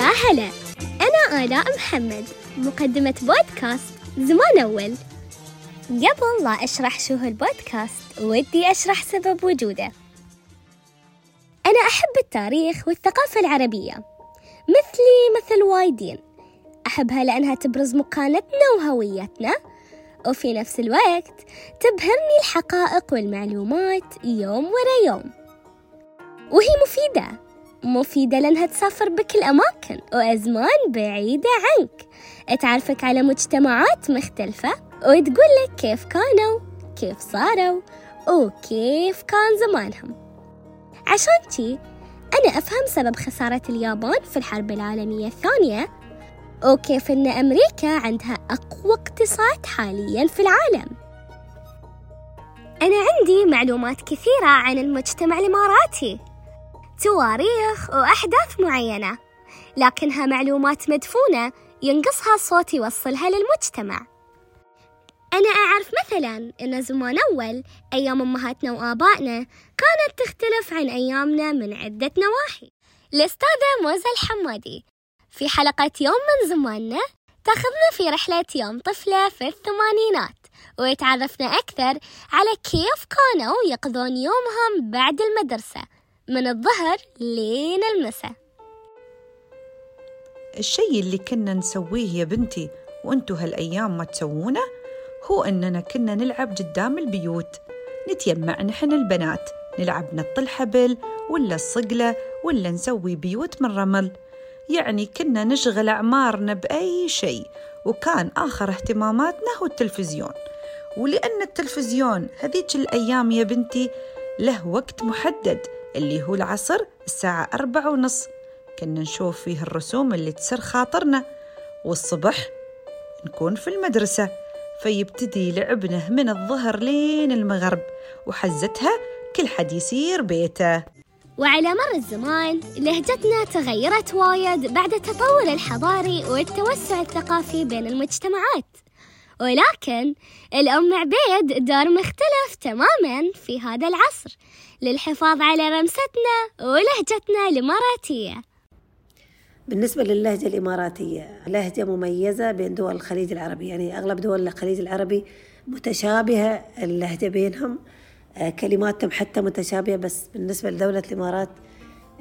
هلا. أنا آلاء محمد مقدمة بودكاست زمان أول. قبل لا أشرح شو هو البودكاست ودي أشرح سبب وجوده. أنا أحب التاريخ والثقافة العربية مثلي مثل وايدين. أحبها لأنها تبرز مكانتنا وهويتنا وفي نفس الوقت تبهرني الحقائق والمعلومات يوم ورا يوم. وهي مفيدة مفيدة لأنها تسافر بك الأماكن وأزمان بعيدة عنك. تعرفك على مجتمعات مختلفة وتقول لك كيف كانوا كيف صاروا وكيف كان زمانهم. عشان تي أنا أفهم سبب خسارة اليابان في الحرب العالمية الثانية وكيف أن أمريكا عندها أقوى اقتصاد حاليا في العالم. أنا عندي معلومات كثيرة عن المجتمع الإماراتي. تواريخ وأحداث معينة. لكنها معلومات مدفونة ينقصها الصوت يوصلها للمجتمع. أنا أعرف مثلا أن زمان أول أيام أمهاتنا وآبائنا كانت تختلف عن أيامنا من عدة نواحي. الأستاذة موزة الحمادي في حلقة يوم من زماننا تأخذنا في رحلة يوم طفلة في الثمانينات وتعرفنا أكثر على كيف كانوا يقضون يومهم بعد المدرسة. من الظهر لين المساء. الشيء اللي كنا نسويه يا بنتي وانتو هالأيام ما تسوونه هو أننا كنا نلعب قدام البيوت. نتيمع نحن البنات نلعب نط الحبل ولا الصقلة ولا نسوي بيوت من رمل. يعني كنا نشغل أعمارنا بأي شيء وكان آخر اهتماماتنا هو التلفزيون. ولأن التلفزيون هذيك الأيام يا بنتي له وقت محدد. اللي هو العصر الساعة أربعة ونص. كنا نشوف فيه الرسوم اللي تسر خاطرنا. والصبح نكون في المدرسة فيبتدي لعبنا من الظهر لين المغرب وحزتها كل حد يسير بيته. وعلى مر الزمان لهجتنا تغيرت وايد بعد التطور الحضاري والتوسع الثقافي بين المجتمعات. ولكن الأم عبيد دور مختلف تماما في هذا العصر للحفاظ على رمستنا ولهجتنا الإماراتية. بالنسبة للهجة الإماراتية لهجة مميزة بين دول الخليج العربي يعني أغلب دول الخليج العربي متشابهة اللهجة بينهم آه، كلماتهم حتى متشابهة بس بالنسبة لدولة الإمارات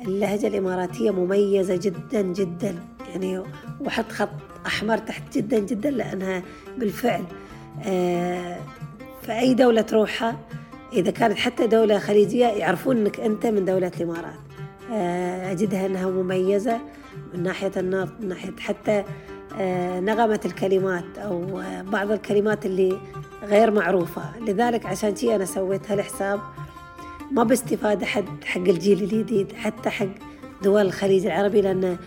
اللهجة الإماراتية مميزة جدا جدا. يعني وحط خط أحمر تحت جدا جدا لأنها بالفعل آه، في أي دولة تروحها إذا كانت حتى دولة خليجية يعرفون أنك أنت من دولة الإمارات. آه، أجدها أنها مميزة من ناحية النطق من ناحية حتى آه، نغمة الكلمات أو بعض الكلمات اللي غير معروفة. لذلك عشان شي أنا سويت هالحساب ما باستفادة حد حق الجيل الجديد حتى حق دول الخليج العربي لأن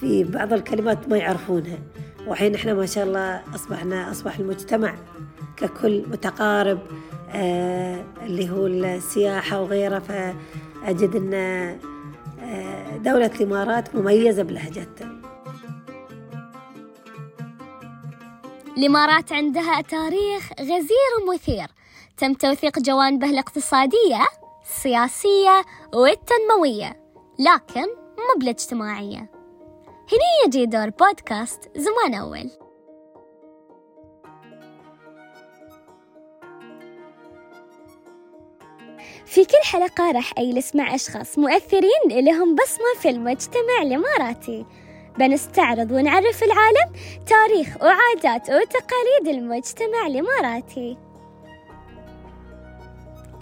في بعض الكلمات ما يعرفونها. وحين إحنا ما شاء الله أصبحنا أصبح المجتمع ككل متقارب آه اللي هو السياحة وغيره فأجد أن آه دولة الإمارات مميزة بلهجتها الإمارات عندها تاريخ غزير ومثير تم توثيق جوانبه الاقتصادية السياسية والتنموية لكن مو بالاجتماعية هنا يجي دور بودكاست زمان أول. في كل حلقة راح أجلس مع أشخاص مؤثرين لهم بصمة في المجتمع الإماراتي. بنستعرض ونعرف العالم تاريخ وعادات وتقاليد المجتمع الإماراتي.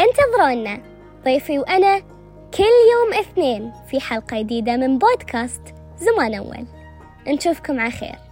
انتظرونا. ضيفي وأنا كل يوم اثنين في حلقة جديدة من بودكاست زمان أول. نشوفكم على خير.